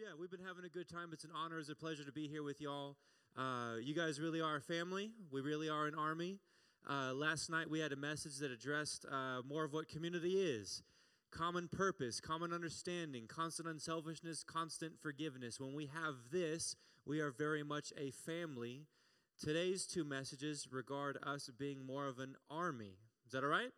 Yeah, we've been having a good time. It's an honor, it's a pleasure to be here with y'all. Uh, you guys really are a family. We really are an army. Uh, last night we had a message that addressed uh, more of what community is common purpose, common understanding, constant unselfishness, constant forgiveness. When we have this, we are very much a family. Today's two messages regard us being more of an army. Is that all right?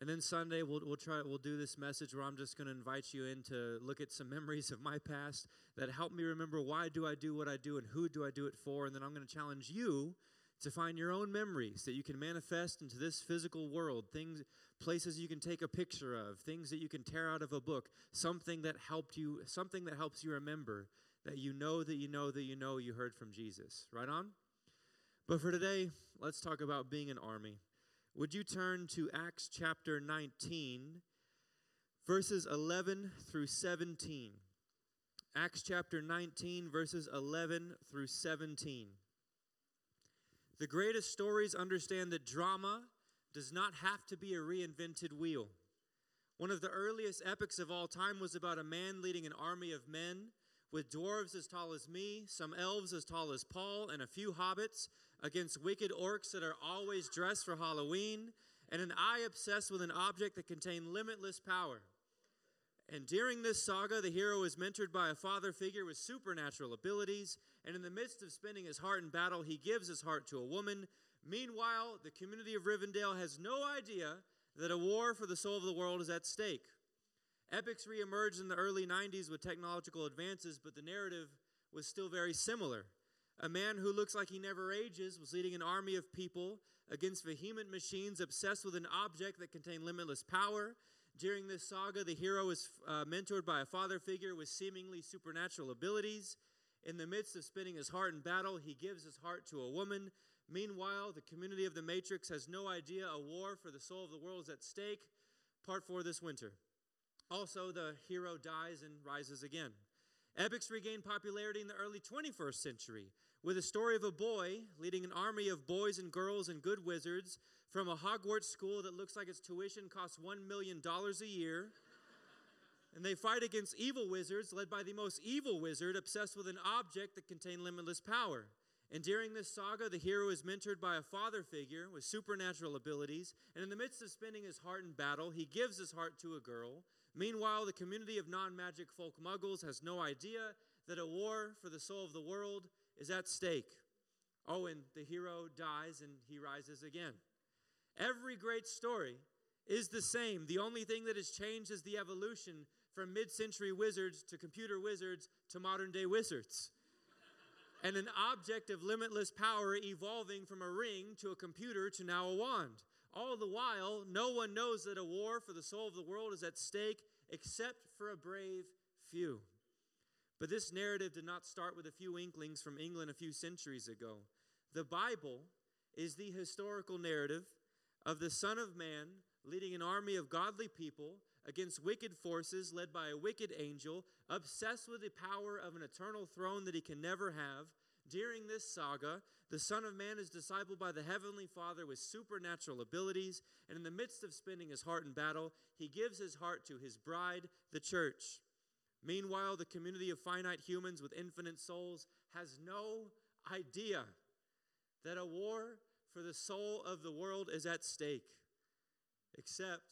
And then Sunday we'll we'll try we'll do this message where I'm just going to invite you in to look at some memories of my past that help me remember why do I do what I do and who do I do it for and then I'm going to challenge you to find your own memories that you can manifest into this physical world, things places you can take a picture of, things that you can tear out of a book, something that helped you something that helps you remember that you know that you know that you know you heard from Jesus. Right on? But for today, let's talk about being an army. Would you turn to Acts chapter 19, verses 11 through 17? Acts chapter 19, verses 11 through 17. The greatest stories understand that drama does not have to be a reinvented wheel. One of the earliest epics of all time was about a man leading an army of men with dwarves as tall as me, some elves as tall as Paul, and a few hobbits against wicked orcs that are always dressed for Halloween, and an eye obsessed with an object that contained limitless power. And during this saga, the hero is mentored by a father figure with supernatural abilities, and in the midst of spending his heart in battle, he gives his heart to a woman. Meanwhile, the community of Rivendell has no idea that a war for the soul of the world is at stake. Epics reemerged in the early 90s with technological advances, but the narrative was still very similar. A man who looks like he never ages was leading an army of people against vehement machines obsessed with an object that contained limitless power. During this saga, the hero is uh, mentored by a father figure with seemingly supernatural abilities. In the midst of spending his heart in battle, he gives his heart to a woman. Meanwhile, the community of the Matrix has no idea a war for the soul of the world is at stake. Part four this winter. Also, the hero dies and rises again. Epics regained popularity in the early 21st century with a story of a boy leading an army of boys and girls and good wizards from a Hogwarts school that looks like its tuition costs $1 million a year. and they fight against evil wizards led by the most evil wizard obsessed with an object that contained limitless power. And during this saga, the hero is mentored by a father figure with supernatural abilities. And in the midst of spending his heart in battle, he gives his heart to a girl Meanwhile, the community of non magic folk muggles has no idea that a war for the soul of the world is at stake. Oh, and the hero dies and he rises again. Every great story is the same. The only thing that has changed is the evolution from mid century wizards to computer wizards to modern day wizards. And an object of limitless power evolving from a ring to a computer to now a wand. All the while, no one knows that a war for the soul of the world is at stake except for a brave few. But this narrative did not start with a few inklings from England a few centuries ago. The Bible is the historical narrative of the Son of Man leading an army of godly people against wicked forces led by a wicked angel, obsessed with the power of an eternal throne that he can never have, during this saga, the Son of Man is discipled by the Heavenly Father with supernatural abilities, and in the midst of spending his heart in battle, he gives his heart to his bride, the church. Meanwhile, the community of finite humans with infinite souls has no idea that a war for the soul of the world is at stake, except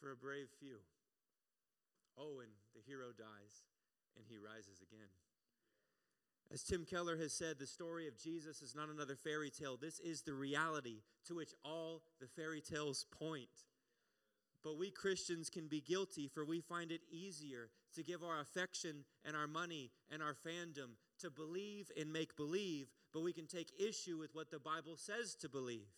for a brave few. Oh, and the hero dies and he rises again. As Tim Keller has said, the story of Jesus is not another fairy tale. This is the reality to which all the fairy tales point. But we Christians can be guilty, for we find it easier to give our affection and our money and our fandom to believe and make believe, but we can take issue with what the Bible says to believe.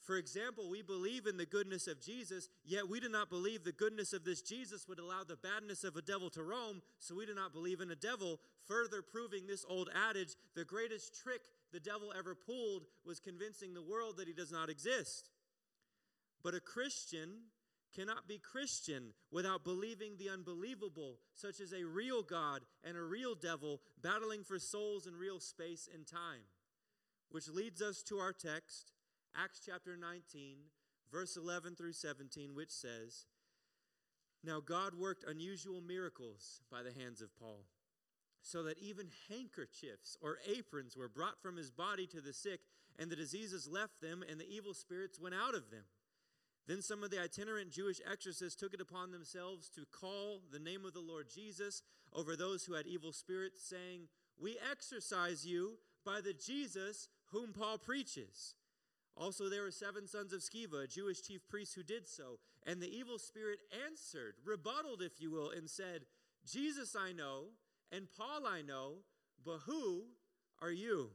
For example, we believe in the goodness of Jesus, yet we do not believe the goodness of this Jesus would allow the badness of a devil to roam, so we do not believe in a devil, further proving this old adage the greatest trick the devil ever pulled was convincing the world that he does not exist. But a Christian cannot be Christian without believing the unbelievable, such as a real God and a real devil battling for souls in real space and time. Which leads us to our text Acts chapter 19, verse 11 through 17, which says, Now, God worked unusual miracles by the hands of Paul, so that even handkerchiefs or aprons were brought from his body to the sick, and the diseases left them, and the evil spirits went out of them. Then some of the itinerant Jewish exorcists took it upon themselves to call the name of the Lord Jesus over those who had evil spirits, saying, We exorcise you by the Jesus whom Paul preaches. Also, there were seven sons of Sceva, a Jewish chief priest, who did so. And the evil spirit answered, rebutted, if you will, and said, Jesus I know, and Paul I know, but who are you?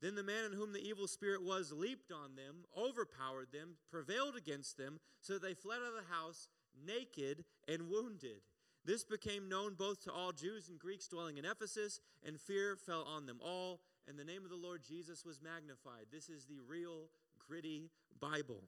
Then the man in whom the evil spirit was leaped on them, overpowered them, prevailed against them, so that they fled out of the house naked and wounded. This became known both to all Jews and Greeks dwelling in Ephesus, and fear fell on them all, and the name of the Lord Jesus was magnified. This is the real, gritty Bible.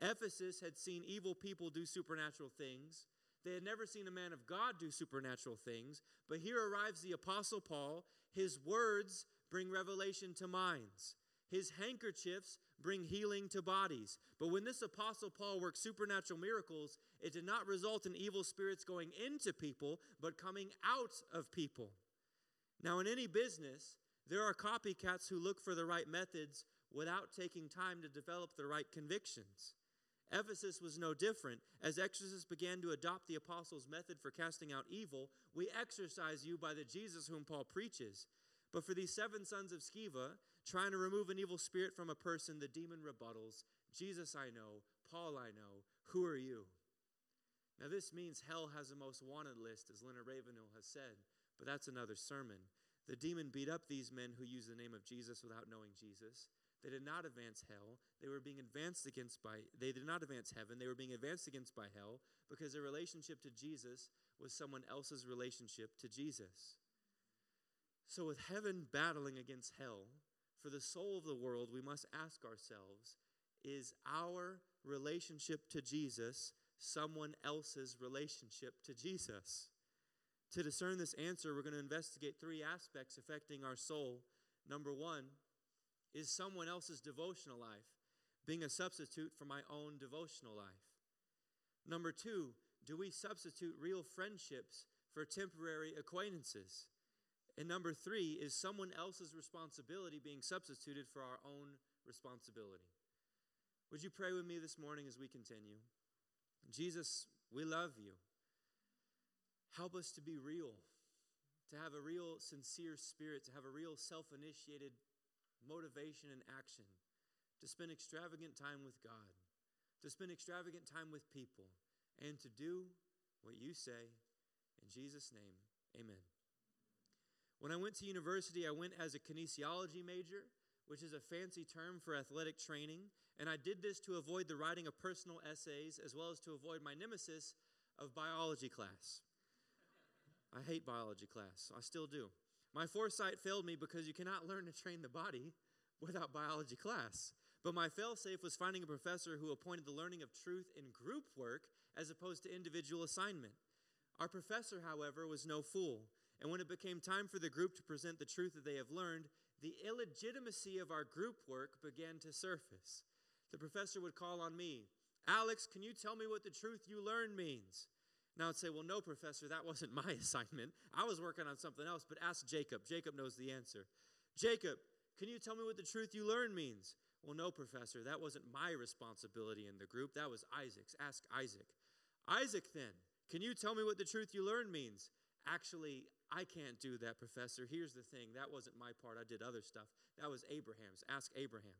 Ephesus had seen evil people do supernatural things. They had never seen a man of God do supernatural things, but here arrives the Apostle Paul. His words bring revelation to minds. His handkerchiefs bring healing to bodies. But when this apostle Paul worked supernatural miracles, it did not result in evil spirits going into people, but coming out of people. Now, in any business, there are copycats who look for the right methods without taking time to develop the right convictions. Ephesus was no different. As exorcists began to adopt the apostles' method for casting out evil, we exorcise you by the Jesus whom Paul preaches. But for these seven sons of Sceva, trying to remove an evil spirit from a person, the demon rebuttals Jesus I know, Paul I know, who are you? Now, this means hell has a most wanted list, as Leonard Ravenhill has said, but that's another sermon. The demon beat up these men who used the name of Jesus without knowing Jesus. They did not advance hell. They were being advanced against by they did not advance heaven. They were being advanced against by hell because their relationship to Jesus was someone else's relationship to Jesus. So, with heaven battling against hell, for the soul of the world, we must ask ourselves is our relationship to Jesus someone else's relationship to Jesus? To discern this answer, we're going to investigate three aspects affecting our soul. Number one, is someone else's devotional life being a substitute for my own devotional life? Number two, do we substitute real friendships for temporary acquaintances? And number three, is someone else's responsibility being substituted for our own responsibility? Would you pray with me this morning as we continue? Jesus, we love you. Help us to be real, to have a real, sincere spirit, to have a real self initiated motivation and action, to spend extravagant time with God, to spend extravagant time with people, and to do what you say. In Jesus' name, amen. When I went to university, I went as a kinesiology major, which is a fancy term for athletic training, and I did this to avoid the writing of personal essays as well as to avoid my nemesis of biology class. I hate biology class. I still do. My foresight failed me because you cannot learn to train the body without biology class. But my failsafe was finding a professor who appointed the learning of truth in group work as opposed to individual assignment. Our professor, however, was no fool. And when it became time for the group to present the truth that they have learned, the illegitimacy of our group work began to surface. The professor would call on me, Alex, can you tell me what the truth you learned means? Now I'd say, Well, no, professor, that wasn't my assignment. I was working on something else, but ask Jacob. Jacob knows the answer. Jacob, can you tell me what the truth you learned means? Well, no, professor, that wasn't my responsibility in the group. That was Isaac's. Ask Isaac. Isaac, then, can you tell me what the truth you learned means? Actually, I can't do that, professor. Here's the thing that wasn't my part. I did other stuff. That was Abraham's. Ask Abraham.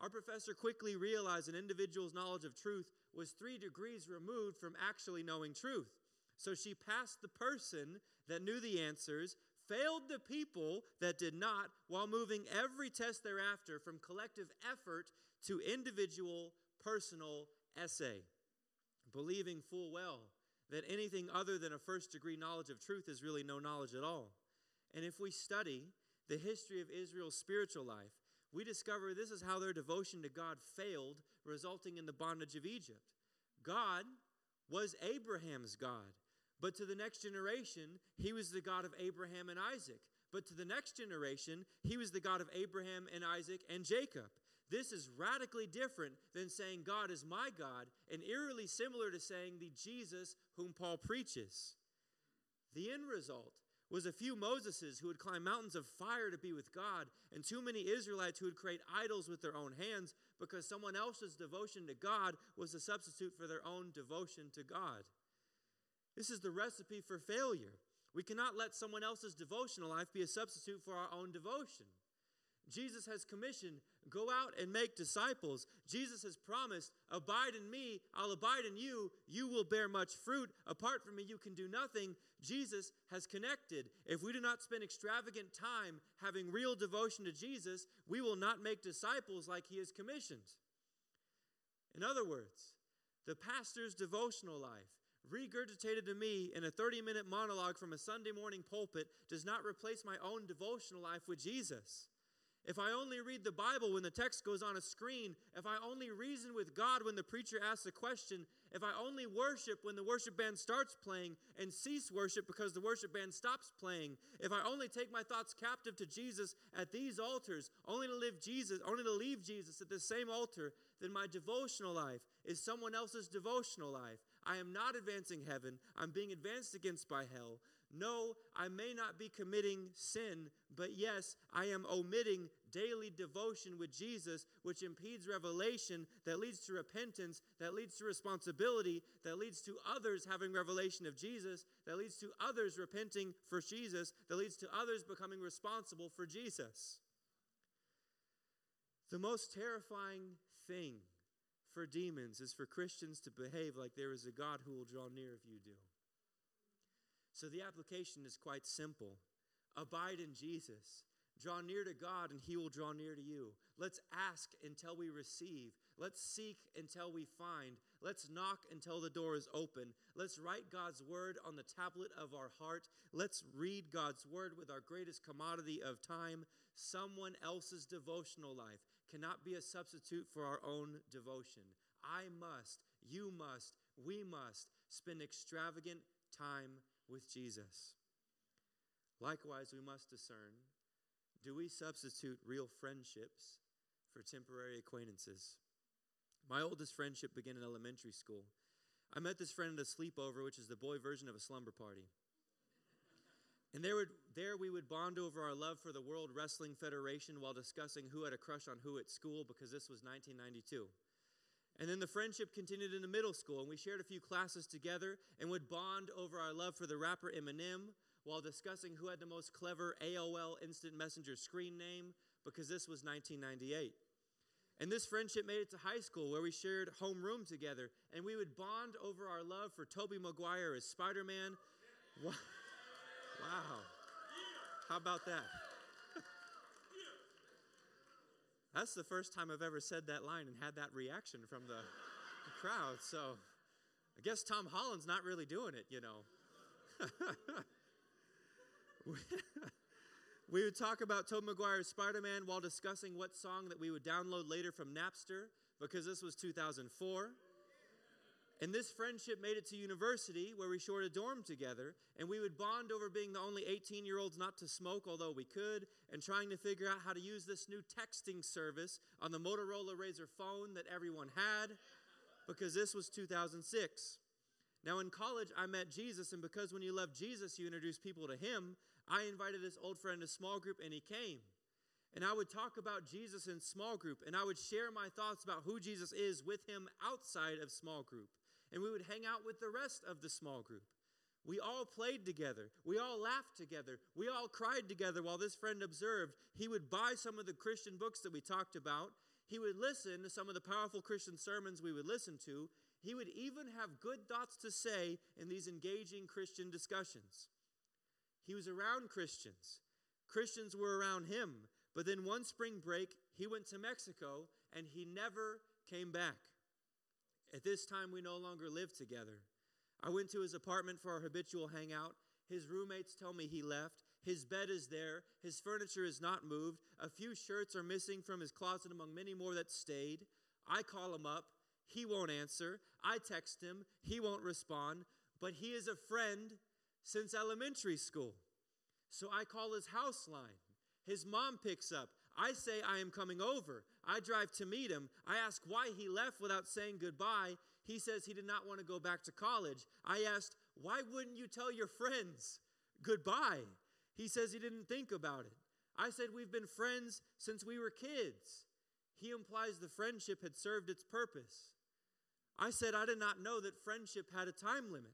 Our professor quickly realized an individual's knowledge of truth was three degrees removed from actually knowing truth. So she passed the person that knew the answers, failed the people that did not, while moving every test thereafter from collective effort to individual personal essay, believing full well that anything other than a first degree knowledge of truth is really no knowledge at all. And if we study the history of Israel's spiritual life, we discover this is how their devotion to God failed, resulting in the bondage of Egypt. God was Abraham's God, but to the next generation, he was the God of Abraham and Isaac. But to the next generation, he was the God of Abraham and Isaac and Jacob. This is radically different than saying God is my God, and eerily similar to saying the Jesus whom Paul preaches. The end result was a few Moseses who would climb mountains of fire to be with God, and too many Israelites who would create idols with their own hands because someone else's devotion to God was a substitute for their own devotion to God. This is the recipe for failure. We cannot let someone else's devotional life be a substitute for our own devotion. Jesus has commissioned, go out and make disciples. Jesus has promised, abide in me, I'll abide in you, you will bear much fruit. Apart from me, you can do nothing. Jesus has connected. If we do not spend extravagant time having real devotion to Jesus, we will not make disciples like he has commissioned. In other words, the pastor's devotional life, regurgitated to me in a 30 minute monologue from a Sunday morning pulpit, does not replace my own devotional life with Jesus if I only read the Bible when the text goes on a screen, if I only reason with God when the preacher asks a question, if I only worship when the worship band starts playing and cease worship because the worship band stops playing, if I only take my thoughts captive to Jesus at these altars, only to live Jesus, only to leave Jesus at the same altar, then my devotional life is someone else's devotional life. I am not advancing heaven. I'm being advanced against by hell. No, I may not be committing sin, but yes, I am omitting daily devotion with Jesus, which impedes revelation, that leads to repentance, that leads to responsibility, that leads to others having revelation of Jesus, that leads to others repenting for Jesus, that leads to others becoming responsible for Jesus. The most terrifying thing for demons is for Christians to behave like there is a God who will draw near if you do. So the application is quite simple abide in Jesus. Draw near to God, and He will draw near to you. Let's ask until we receive. Let's seek until we find. Let's knock until the door is open. Let's write God's word on the tablet of our heart. Let's read God's word with our greatest commodity of time. Someone else's devotional life cannot be a substitute for our own devotion. I must, you must, we must spend extravagant time with Jesus. Likewise, we must discern do we substitute real friendships for temporary acquaintances? My oldest friendship began in elementary school. I met this friend at a sleepover, which is the boy version of a slumber party. And there, would, there we would bond over our love for the World Wrestling Federation while discussing who had a crush on who at school because this was 1992. And then the friendship continued into middle school, and we shared a few classes together and would bond over our love for the rapper Eminem while discussing who had the most clever AOL Instant Messenger screen name because this was 1998. And this friendship made it to high school where we shared homeroom together and we would bond over our love for Tobey Maguire as Spider Man. Wow. How about that? That's the first time I've ever said that line and had that reaction from the, the crowd. So I guess Tom Holland's not really doing it, you know. we would talk about Tobey Maguire's Spider Man while discussing what song that we would download later from Napster because this was 2004. And this friendship made it to university where we shared a dorm together, and we would bond over being the only 18 year olds not to smoke, although we could, and trying to figure out how to use this new texting service on the Motorola Razr phone that everyone had, because this was 2006. Now, in college, I met Jesus, and because when you love Jesus, you introduce people to him, I invited this old friend to small group, and he came. And I would talk about Jesus in small group, and I would share my thoughts about who Jesus is with him outside of small group and we would hang out with the rest of the small group. We all played together. We all laughed together. We all cried together while this friend observed. He would buy some of the Christian books that we talked about. He would listen to some of the powerful Christian sermons we would listen to. He would even have good thoughts to say in these engaging Christian discussions. He was around Christians. Christians were around him. But then one spring break, he went to Mexico and he never came back. At this time, we no longer live together. I went to his apartment for our habitual hangout. His roommates tell me he left. His bed is there. His furniture is not moved. A few shirts are missing from his closet among many more that stayed. I call him up. He won't answer. I text him. He won't respond. But he is a friend since elementary school. So I call his house line. His mom picks up. I say I am coming over. I drive to meet him. I ask why he left without saying goodbye. He says he did not want to go back to college. I asked, Why wouldn't you tell your friends goodbye? He says he didn't think about it. I said, We've been friends since we were kids. He implies the friendship had served its purpose. I said, I did not know that friendship had a time limit.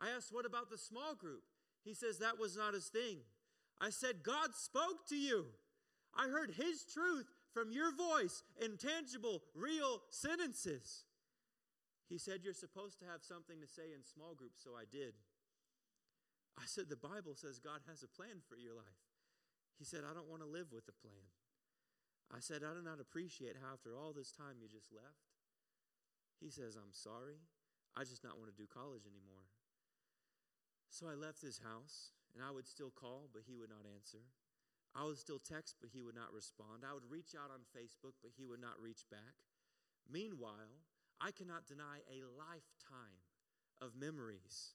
I asked, What about the small group? He says that was not his thing. I said, God spoke to you. I heard his truth from your voice in tangible, real sentences. He said, You're supposed to have something to say in small groups, so I did. I said, The Bible says God has a plan for your life. He said, I don't want to live with a plan. I said, I do not appreciate how, after all this time, you just left. He says, I'm sorry. I just not want to do college anymore. So I left his house, and I would still call, but he would not answer. I would still text, but he would not respond. I would reach out on Facebook, but he would not reach back. Meanwhile, I cannot deny a lifetime of memories.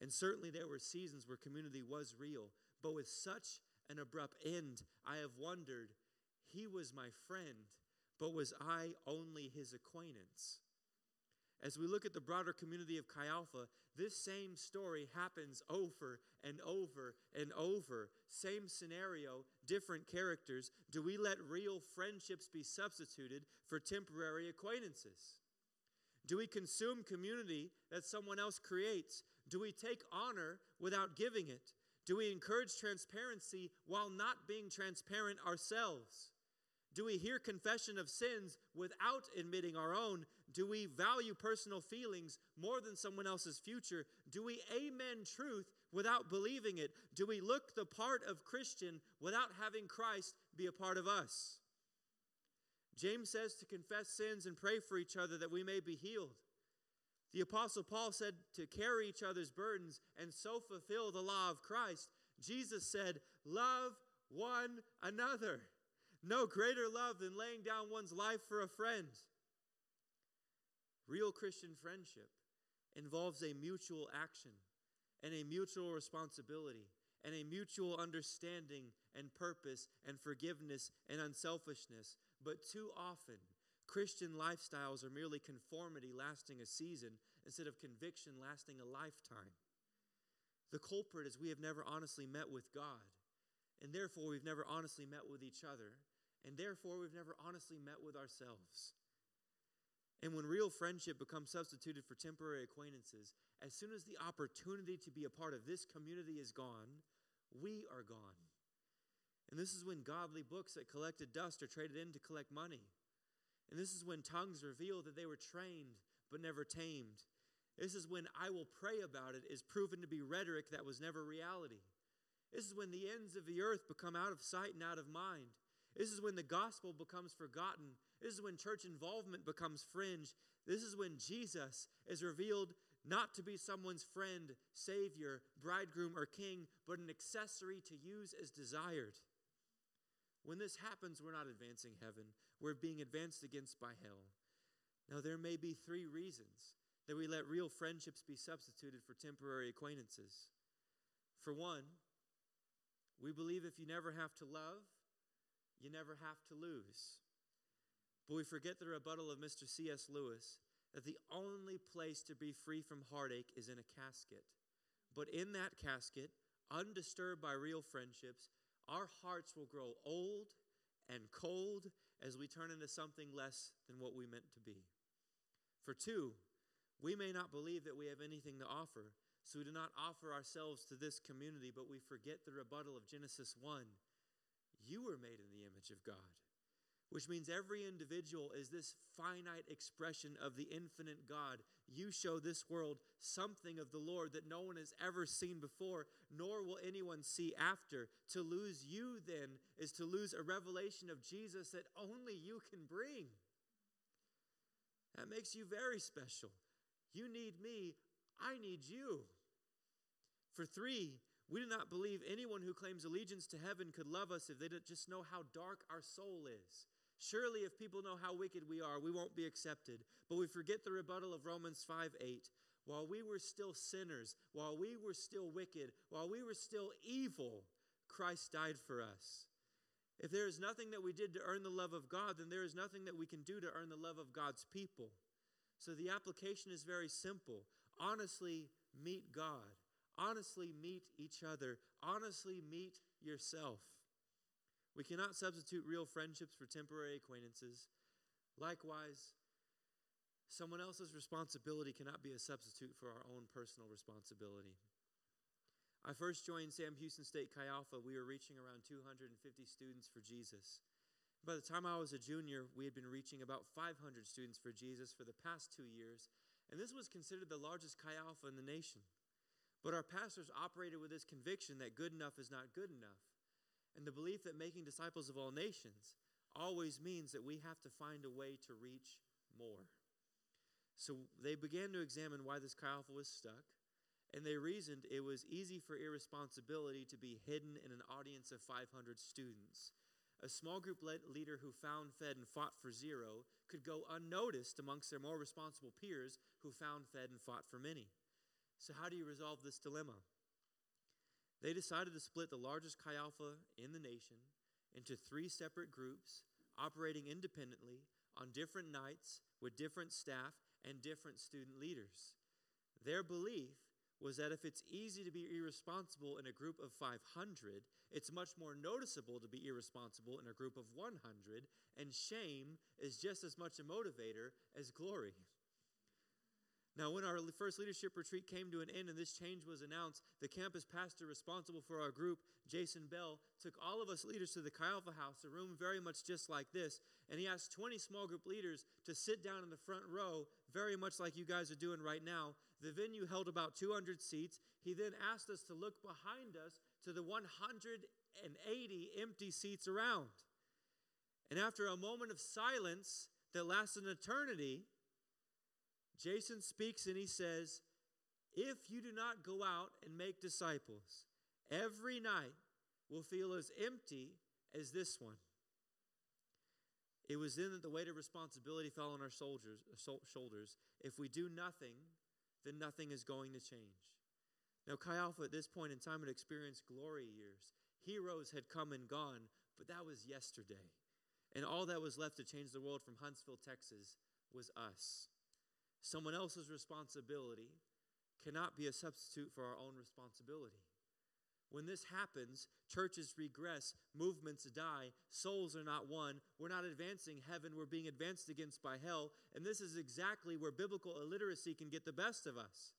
And certainly there were seasons where community was real, but with such an abrupt end, I have wondered he was my friend, but was I only his acquaintance? As we look at the broader community of Chi Alpha, this same story happens over and over and over. Same scenario, different characters. Do we let real friendships be substituted for temporary acquaintances? Do we consume community that someone else creates? Do we take honor without giving it? Do we encourage transparency while not being transparent ourselves? Do we hear confession of sins without admitting our own? Do we value personal feelings more than someone else's future? Do we amen truth without believing it? Do we look the part of Christian without having Christ be a part of us? James says to confess sins and pray for each other that we may be healed. The Apostle Paul said to carry each other's burdens and so fulfill the law of Christ. Jesus said, Love one another. No greater love than laying down one's life for a friend. Real Christian friendship involves a mutual action and a mutual responsibility and a mutual understanding and purpose and forgiveness and unselfishness. But too often, Christian lifestyles are merely conformity lasting a season instead of conviction lasting a lifetime. The culprit is we have never honestly met with God, and therefore we've never honestly met with each other, and therefore we've never honestly met with ourselves. And when real friendship becomes substituted for temporary acquaintances, as soon as the opportunity to be a part of this community is gone, we are gone. And this is when godly books that collected dust are traded in to collect money. And this is when tongues reveal that they were trained but never tamed. This is when I will pray about it is proven to be rhetoric that was never reality. This is when the ends of the earth become out of sight and out of mind. This is when the gospel becomes forgotten. This is when church involvement becomes fringe. This is when Jesus is revealed not to be someone's friend, savior, bridegroom, or king, but an accessory to use as desired. When this happens, we're not advancing heaven, we're being advanced against by hell. Now, there may be three reasons that we let real friendships be substituted for temporary acquaintances. For one, we believe if you never have to love, you never have to lose. But we forget the rebuttal of Mr. C.S. Lewis that the only place to be free from heartache is in a casket. But in that casket, undisturbed by real friendships, our hearts will grow old and cold as we turn into something less than what we meant to be. For two, we may not believe that we have anything to offer, so we do not offer ourselves to this community, but we forget the rebuttal of Genesis 1 you were made in the image of God, which means every individual is this finite expression of the infinite God. You show this world something of the Lord that no one has ever seen before, nor will anyone see after. To lose you, then, is to lose a revelation of Jesus that only you can bring. That makes you very special. You need me, I need you. For three, we do not believe anyone who claims allegiance to heaven could love us if they just know how dark our soul is. Surely, if people know how wicked we are, we won't be accepted. But we forget the rebuttal of Romans 5 8. While we were still sinners, while we were still wicked, while we were still evil, Christ died for us. If there is nothing that we did to earn the love of God, then there is nothing that we can do to earn the love of God's people. So the application is very simple. Honestly, meet God. Honestly, meet each other. Honestly, meet yourself. We cannot substitute real friendships for temporary acquaintances. Likewise, someone else's responsibility cannot be a substitute for our own personal responsibility. I first joined Sam Houston State Chi Alpha. We were reaching around 250 students for Jesus. By the time I was a junior, we had been reaching about 500 students for Jesus for the past two years, and this was considered the largest Chi Alpha in the nation. But our pastors operated with this conviction that good enough is not good enough, and the belief that making disciples of all nations always means that we have to find a way to reach more. So they began to examine why this Chi was stuck, and they reasoned it was easy for irresponsibility to be hidden in an audience of 500 students. A small group leader who found, fed, and fought for zero could go unnoticed amongst their more responsible peers who found, fed, and fought for many. So, how do you resolve this dilemma? They decided to split the largest Chi Alpha in the nation into three separate groups, operating independently on different nights with different staff and different student leaders. Their belief was that if it's easy to be irresponsible in a group of 500, it's much more noticeable to be irresponsible in a group of 100, and shame is just as much a motivator as glory. Now, when our first leadership retreat came to an end and this change was announced, the campus pastor responsible for our group, Jason Bell, took all of us leaders to the Chi Alpha House, a room very much just like this, and he asked 20 small group leaders to sit down in the front row, very much like you guys are doing right now. The venue held about 200 seats. He then asked us to look behind us to the 180 empty seats around. And after a moment of silence that lasted an eternity, Jason speaks and he says, If you do not go out and make disciples, every night will feel as empty as this one. It was then that the weight of responsibility fell on our soldiers, shoulders. If we do nothing, then nothing is going to change. Now, Chi Alpha at this point in time had experienced glory years. Heroes had come and gone, but that was yesterday. And all that was left to change the world from Huntsville, Texas, was us. Someone else's responsibility cannot be a substitute for our own responsibility. When this happens, churches regress, movements die, souls are not won. We're not advancing heaven, we're being advanced against by hell. And this is exactly where biblical illiteracy can get the best of us.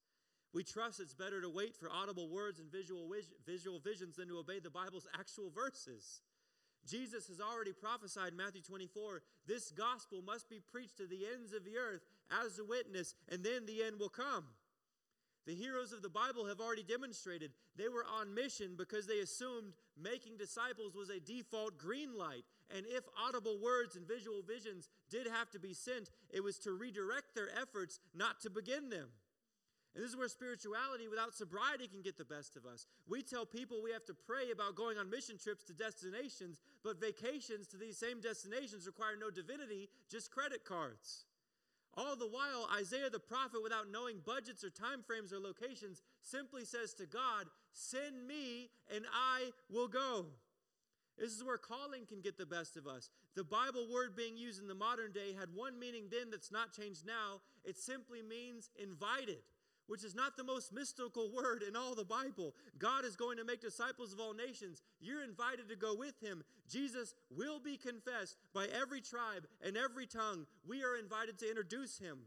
We trust it's better to wait for audible words and visual, visual visions than to obey the Bible's actual verses. Jesus has already prophesied in Matthew 24 this gospel must be preached to the ends of the earth as a witness, and then the end will come. The heroes of the Bible have already demonstrated they were on mission because they assumed making disciples was a default green light. And if audible words and visual visions did have to be sent, it was to redirect their efforts, not to begin them. And this is where spirituality without sobriety can get the best of us. We tell people we have to pray about going on mission trips to destinations, but vacations to these same destinations require no divinity, just credit cards. All the while, Isaiah the prophet, without knowing budgets or time frames or locations, simply says to God, Send me and I will go. This is where calling can get the best of us. The Bible word being used in the modern day had one meaning then that's not changed now. It simply means invited which is not the most mystical word in all the Bible. God is going to make disciples of all nations. You're invited to go with him. Jesus will be confessed by every tribe and every tongue. We are invited to introduce him.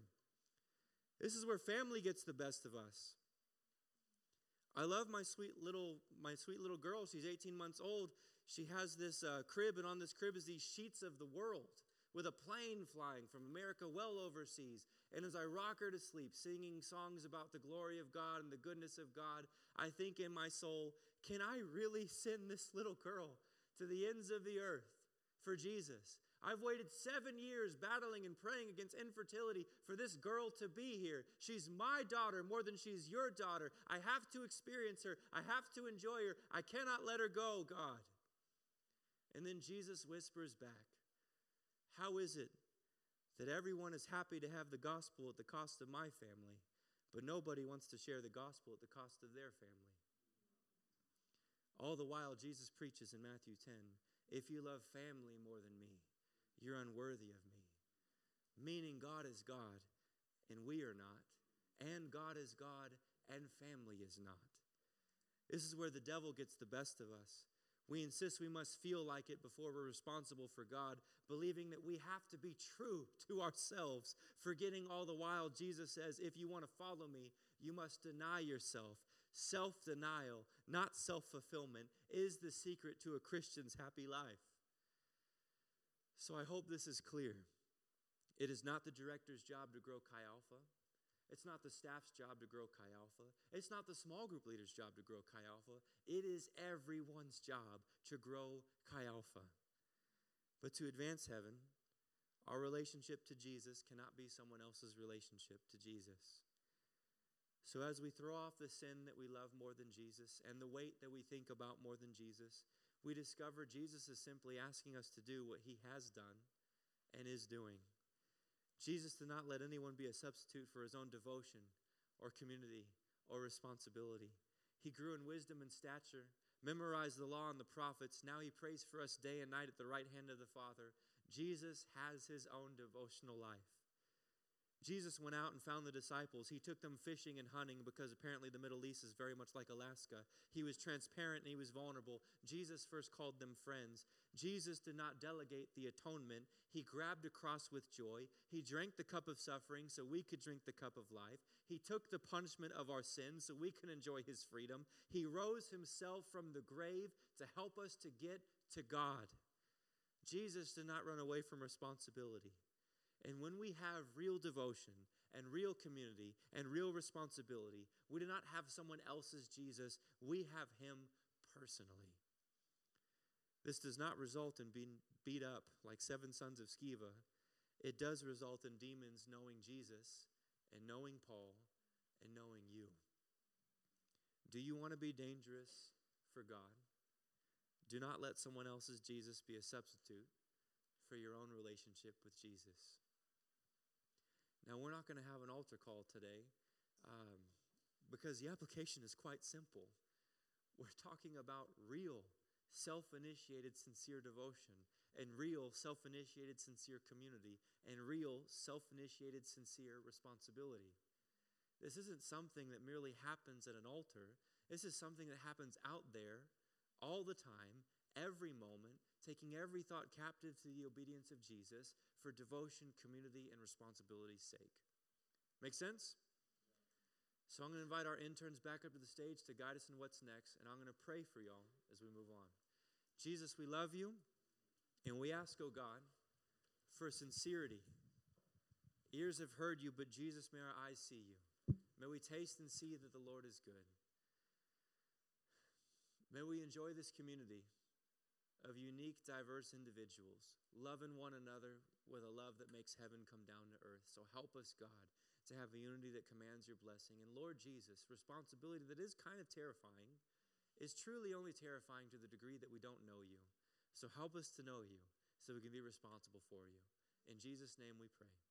This is where family gets the best of us. I love my sweet little my sweet little girl. She's 18 months old. She has this uh, crib, and on this crib is these sheets of the world with a plane flying from America well overseas. And as I rock her to sleep, singing songs about the glory of God and the goodness of God, I think in my soul, can I really send this little girl to the ends of the earth for Jesus? I've waited seven years battling and praying against infertility for this girl to be here. She's my daughter more than she's your daughter. I have to experience her. I have to enjoy her. I cannot let her go, God. And then Jesus whispers back, how is it that everyone is happy to have the gospel at the cost of my family, but nobody wants to share the gospel at the cost of their family? All the while, Jesus preaches in Matthew 10 If you love family more than me, you're unworthy of me. Meaning, God is God, and we are not. And God is God, and family is not. This is where the devil gets the best of us. We insist we must feel like it before we're responsible for God, believing that we have to be true to ourselves, forgetting all the while Jesus says, if you want to follow me, you must deny yourself. Self denial, not self fulfillment, is the secret to a Christian's happy life. So I hope this is clear. It is not the director's job to grow Chi Alpha. It's not the staff's job to grow Chi Alpha. It's not the small group leader's job to grow Chi Alpha. It is everyone's job to grow Chi Alpha. But to advance heaven, our relationship to Jesus cannot be someone else's relationship to Jesus. So, as we throw off the sin that we love more than Jesus and the weight that we think about more than Jesus, we discover Jesus is simply asking us to do what he has done and is doing. Jesus did not let anyone be a substitute for his own devotion or community or responsibility. He grew in wisdom and stature, memorized the law and the prophets. Now he prays for us day and night at the right hand of the Father. Jesus has his own devotional life. Jesus went out and found the disciples. He took them fishing and hunting because apparently the Middle East is very much like Alaska. He was transparent and he was vulnerable. Jesus first called them friends. Jesus did not delegate the atonement. He grabbed a cross with joy. He drank the cup of suffering so we could drink the cup of life. He took the punishment of our sins so we can enjoy his freedom. He rose himself from the grave to help us to get to God. Jesus did not run away from responsibility. And when we have real devotion and real community and real responsibility, we do not have someone else's Jesus, we have him personally. This does not result in being beat up like seven sons of Sceva. It does result in demons knowing Jesus and knowing Paul and knowing you. Do you want to be dangerous for God? Do not let someone else's Jesus be a substitute for your own relationship with Jesus. Now, we're not going to have an altar call today um, because the application is quite simple. We're talking about real, self initiated, sincere devotion, and real, self initiated, sincere community, and real, self initiated, sincere responsibility. This isn't something that merely happens at an altar. This is something that happens out there all the time, every moment, taking every thought captive to the obedience of Jesus for devotion, community, and responsibility's sake. Make sense? So I'm going to invite our interns back up to the stage to guide us in what's next, and I'm going to pray for y'all as we move on. Jesus, we love you, and we ask, oh God, for sincerity. Ears have heard you, but Jesus, may our eyes see you. May we taste and see that the Lord is good. May we enjoy this community of unique, diverse individuals, loving one another with a love that makes heaven come down to earth. So help us, God, to have a unity that commands your blessing. And Lord Jesus, responsibility that is kind of terrifying is truly only terrifying to the degree that we don't know you. So help us to know you so we can be responsible for you. In Jesus' name we pray.